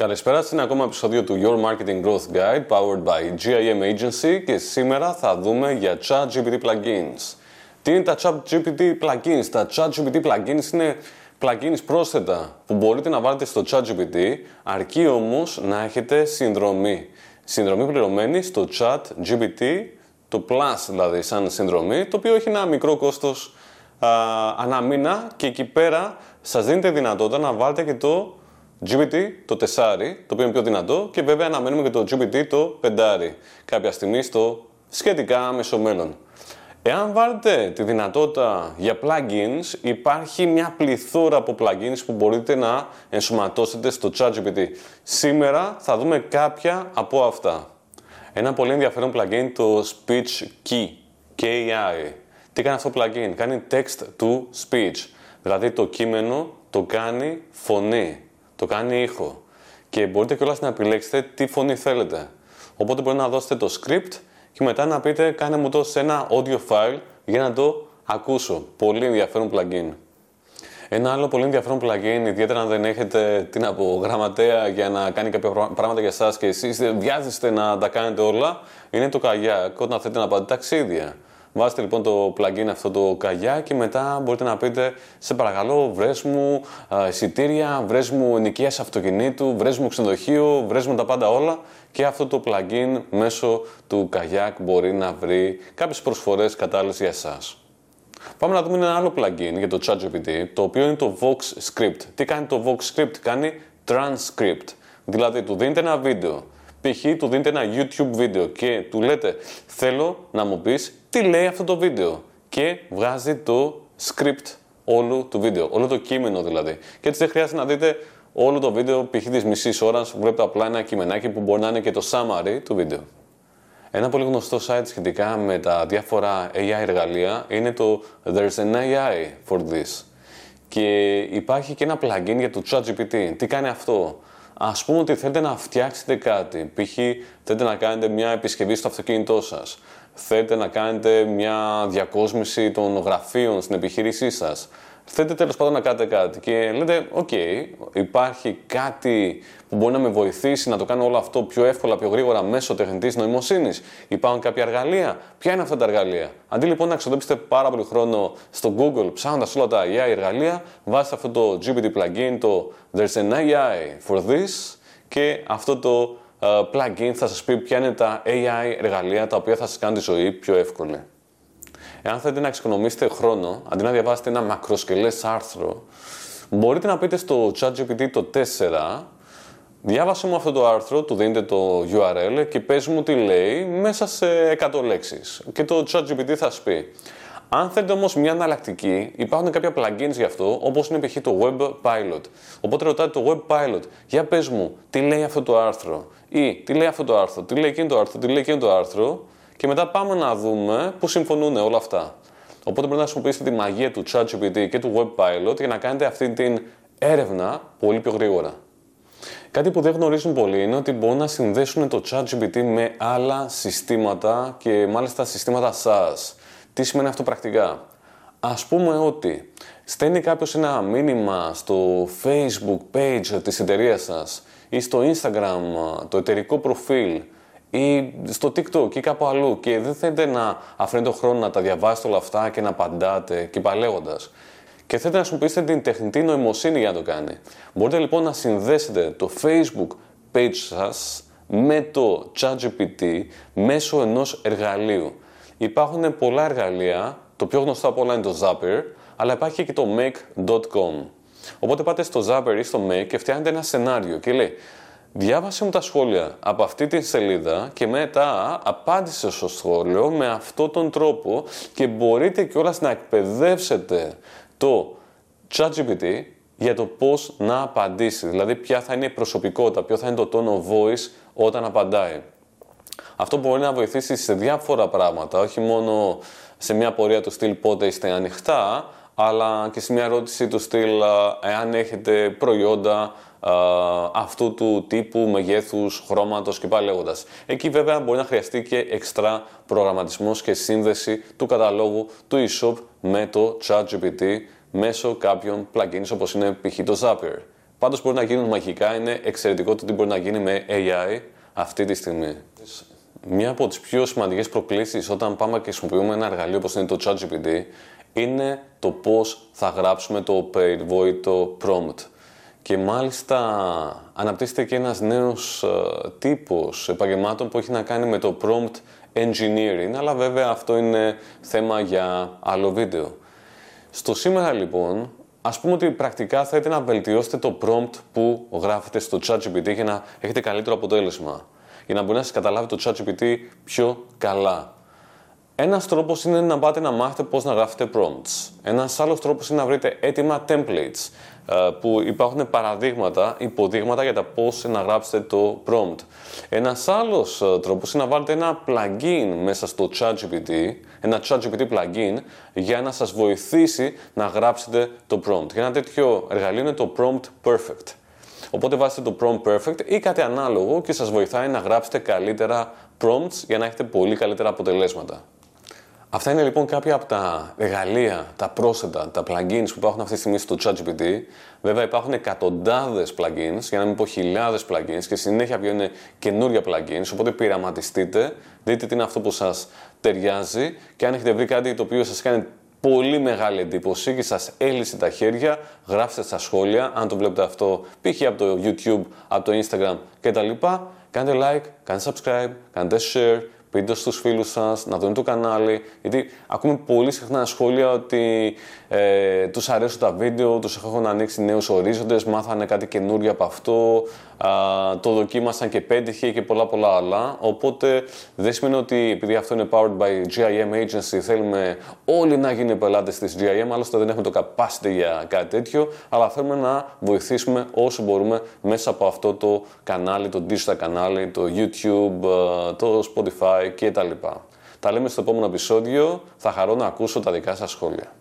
Καλησπέρα σε ένα ακόμα επεισόδιο του Your Marketing Growth Guide powered by GIM Agency και σήμερα θα δούμε για ChatGPT plugins. Τι είναι τα ChatGPT plugins? Τα ChatGPT plugins είναι plugins πρόσθετα που μπορείτε να βάλετε στο ChatGPT αρκεί όμως να έχετε συνδρομή. Συνδρομή πληρωμένη στο ChatGPT, το Plus δηλαδή σαν συνδρομή, το οποίο έχει ένα μικρό κόστος ανά μήνα και εκεί πέρα σας δίνετε δυνατότητα να βάλετε και το GPT το 4, το οποίο είναι πιο δυνατό και βέβαια αναμένουμε και το GPT το 5 κάποια στιγμή στο σχετικά μεσομέλλον. Εάν βάλετε τη δυνατότητα για plugins, υπάρχει μια πληθώρα από plugins που μπορείτε να ενσωματώσετε στο ChatGPT. Σήμερα θα δούμε κάποια από αυτά. Ένα πολύ ενδιαφέρον plugin το Speech Key, KI. Τι κάνει αυτό το plugin? Κάνει text to speech. Δηλαδή το κείμενο το κάνει φωνή το κάνει ήχο. Και μπορείτε κιόλας να επιλέξετε τι φωνή θέλετε. Οπότε μπορείτε να δώσετε το script και μετά να πείτε κάνε μου το σε ένα audio file για να το ακούσω. Πολύ ενδιαφέρον plugin. Ένα άλλο πολύ ενδιαφέρον plugin, ιδιαίτερα αν δεν έχετε την από γραμματέα για να κάνει κάποια πράγματα για εσάς και εσείς βιάζεστε να τα κάνετε όλα, είναι το Kayak όταν θέλετε να πάτε ταξίδια. Βάζετε λοιπόν το plugin αυτό το καγιά και μετά μπορείτε να πείτε σε παρακαλώ βρες μου εισιτήρια, βρες μου ενοικίαση αυτοκινήτου, βρες μου ξενοδοχείο, βρες μου τα πάντα όλα και αυτό το plugin μέσω του Kayak μπορεί να βρει κάποιες προσφορές κατάλληλες για εσάς. Πάμε να δούμε ένα άλλο plugin για το ChatGPT, το οποίο είναι το Vox Script. Τι κάνει το Vox Script? Κάνει transcript. Δηλαδή, του δίνετε ένα βίντεο, π.χ. του δίνετε ένα YouTube βίντεο και του λέτε θέλω να μου πεις τι λέει αυτό το βίντεο και βγάζει το script όλου του βίντεο, όλο το κείμενο δηλαδή. Και έτσι δεν χρειάζεται να δείτε όλο το βίντεο π.χ. της μισής ώρας, βλέπετε απλά ένα κειμενάκι που μπορεί να είναι και το summary του βίντεο. Ένα πολύ γνωστό site σχετικά με τα διάφορα AI εργαλεία είναι το There's an AI for this. Και υπάρχει και ένα plugin για το ChatGPT. Τι κάνει αυτό; Ας πούμε ότι θέλετε να φτιάξετε κάτι, π.χ. θέλετε να κάνετε μια επισκευή στο αυτοκίνητό σας, θέλετε να κάνετε μια διακόσμηση των γραφείων στην επιχείρησή σας, θέλετε τέλος πάντων να κάνετε κάτι και λέτε, οκ, υπάρχει κάτι που μπορεί να με βοηθήσει να το κάνω όλο αυτό πιο εύκολα, πιο γρήγορα μέσω τεχνητής νοημοσύνης. Υπάρχουν κάποια εργαλεία. Ποια είναι αυτά τα εργαλεία; Αντί λοιπόν να ξοδέψετε πάρα πολύ χρόνο στο Google ψάχνοντας όλα τα AI εργαλεία, βάζετε αυτό το GPT plugin, το There's an AI for this και αυτό το uh, plugin θα σας πει ποια είναι τα AI εργαλεία τα οποία θα σας κάνουν τη ζωή πιο εύκολη. Εάν θέλετε να εξοικονομήσετε χρόνο, αντί να διαβάσετε ένα μακροσκελές άρθρο, μπορείτε να πείτε στο ChatGPT το 4 Διάβασε μου αυτό το άρθρο, του δίνετε το URL και πες μου τι λέει μέσα σε 100 λέξεις. Και το ChatGPT θα σου πει. Αν θέλετε όμως μια αναλλακτική, υπάρχουν κάποια plugins γι' αυτό, όπως είναι π.χ. το Web Pilot. Οπότε ρωτάτε το Web Pilot, για πες μου τι λέει αυτό το άρθρο ή τι λέει αυτό το άρθρο, τι λέει εκείνο το άρθρο, τι λέει εκείνο το άρθρο και μετά πάμε να δούμε πού συμφωνούν όλα αυτά. Οπότε πρέπει να χρησιμοποιήσετε τη μαγεία του ChatGPT και του Web Pilot για να κάνετε αυτή την έρευνα πολύ πιο γρήγορα. Κάτι που δεν γνωρίζουν πολλοί είναι ότι μπορούν να συνδέσουν το ChatGPT με άλλα συστήματα και μάλιστα συστήματα SaaS. Τι σημαίνει αυτό πρακτικά; Ας πούμε ότι στέλνει κάποιος ένα μήνυμα στο Facebook page της εταιρείας σας ή στο Instagram το εταιρικό προφίλ ή στο TikTok ή κάπου αλλού και δεν θέλετε να αφήνετε χρόνο να τα διαβάσετε όλα αυτά και να απαντάτε και παλέγοντας και θέλετε να χρησιμοποιήσετε την τεχνητή νοημοσύνη για να το κάνει. Μπορείτε λοιπόν να συνδέσετε το Facebook page σας με το ChatGPT μέσω ενός εργαλείου. Υπάρχουν πολλά εργαλεία, το πιο γνωστό από όλα είναι το Zapper, αλλά υπάρχει και το make.com. Οπότε πάτε στο Zapper ή στο Make και φτιάχνετε ένα σενάριο και λέει Διάβασε μου τα σχόλια από αυτή τη σελίδα και μετά απάντησε στο σχόλιο με αυτόν τον τρόπο και μπορείτε κιόλας να εκπαιδεύσετε το ChatGPT για το πώς να απαντήσει, δηλαδή ποια θα είναι η προσωπικότητα, ποιο θα είναι το tone of voice όταν απαντάει. Αυτό μπορεί να βοηθήσει σε διάφορα πράγματα, όχι μόνο σε μια πορεία του στυλ πότε είστε ανοιχτά, αλλά και σε μια ερώτηση του στυλ εάν έχετε προϊόντα αυτού του τύπου, μεγέθους, χρώματος και πάλι λέγοντας. Εκεί βέβαια μπορεί να χρειαστεί και εξτρά προγραμματισμός και σύνδεση του καταλόγου του eShop με το ChatGPT μέσω κάποιων plugins όπως είναι π.χ. το Zapier. Πάντως μπορεί να γίνουν μαγικά, είναι εξαιρετικό το τι μπορεί να γίνει με AI αυτή τη στιγμή. Μία από τις πιο σημαντικές προκλήσεις όταν πάμε και χρησιμοποιούμε ένα εργαλείο όπως είναι το ChatGPT είναι το πώς θα γράψουμε το περιβόητο prompt. Και μάλιστα αναπτύσσεται και ένας νέος ε, τύπος επαγγελμάτων που έχει να κάνει με το prompt engineering, αλλά βέβαια αυτό είναι θέμα για άλλο βίντεο. Στο σήμερα λοιπόν, ας πούμε ότι πρακτικά θέλετε να βελτιώσετε το prompt που γράφετε στο ChatGPT για να έχετε καλύτερο αποτέλεσμα, για να μπορεί να σας καταλάβει το ChatGPT πιο καλά. Ένας τρόπος είναι να πάτε να μάθετε πώς να γράφετε prompts. Ένας άλλος τρόπος είναι να βρείτε έτοιμα templates ε, που υπάρχουν παραδείγματα, υποδείγματα για τα πώς να γράψετε το prompt. Ένας άλλος ε, τρόπος είναι να βάλετε ένα plugin μέσα στο ChatGPT, ένα ChatGPT plugin για να σας βοηθήσει να γράψετε το prompt. Και ένα τέτοιο εργαλείο είναι το Prompt Perfect. Οπότε βάζετε το Prompt Perfect ή κάτι ανάλογο και σας βοηθάει να γράψετε καλύτερα prompts για να έχετε πολύ καλύτερα αποτελέσματα. Αυτά είναι λοιπόν κάποια από τα εργαλεία, τα πρόσθετα, τα plugins που υπάρχουν αυτή τη στιγμή στο ChatGPT. Βέβαια υπάρχουν εκατοντάδες plugins, για να μην πω χιλιάδες plugins και συνέχεια βγαίνουν καινούργια plugins. Οπότε πειραματιστείτε, δείτε τι είναι αυτό που σας ταιριάζει και αν έχετε βρει κάτι το οποίο σας κάνει πολύ μεγάλη εντύπωση και σας έλυσε τα χέρια, γράψτε στα σχόλια, αν το βλέπετε αυτό π.χ. από το YouTube, από το Instagram κτλ. Κάντε like, κάντε subscribe, κάντε share, πείτε στους φίλους σας, να δουν το κανάλι, γιατί ακούμε πολύ συχνά σχόλια ότι ε, τους αρέσουν τα βίντεο, τους έχουν ανοίξει νέους ορίζοντες, μάθανε κάτι καινούργιο από αυτό, α, το δοκίμασαν και πέτυχε και πολλά πολλά άλλα. Οπότε δεν σημαίνει ότι επειδή αυτό είναι powered by GIM agency θέλουμε όλοι να γίνουν πελάτες της GIM, άλλωστε δεν έχουμε το capacity για κάτι τέτοιο, αλλά θέλουμε να βοηθήσουμε όσο μπορούμε μέσα από αυτό το κανάλι, το digital κανάλι, το YouTube, το Spotify κτλ. Τα λέμε στο επόμενο επεισόδιο. Θα χαρώ να ακούσω τα δικά σας σχόλια.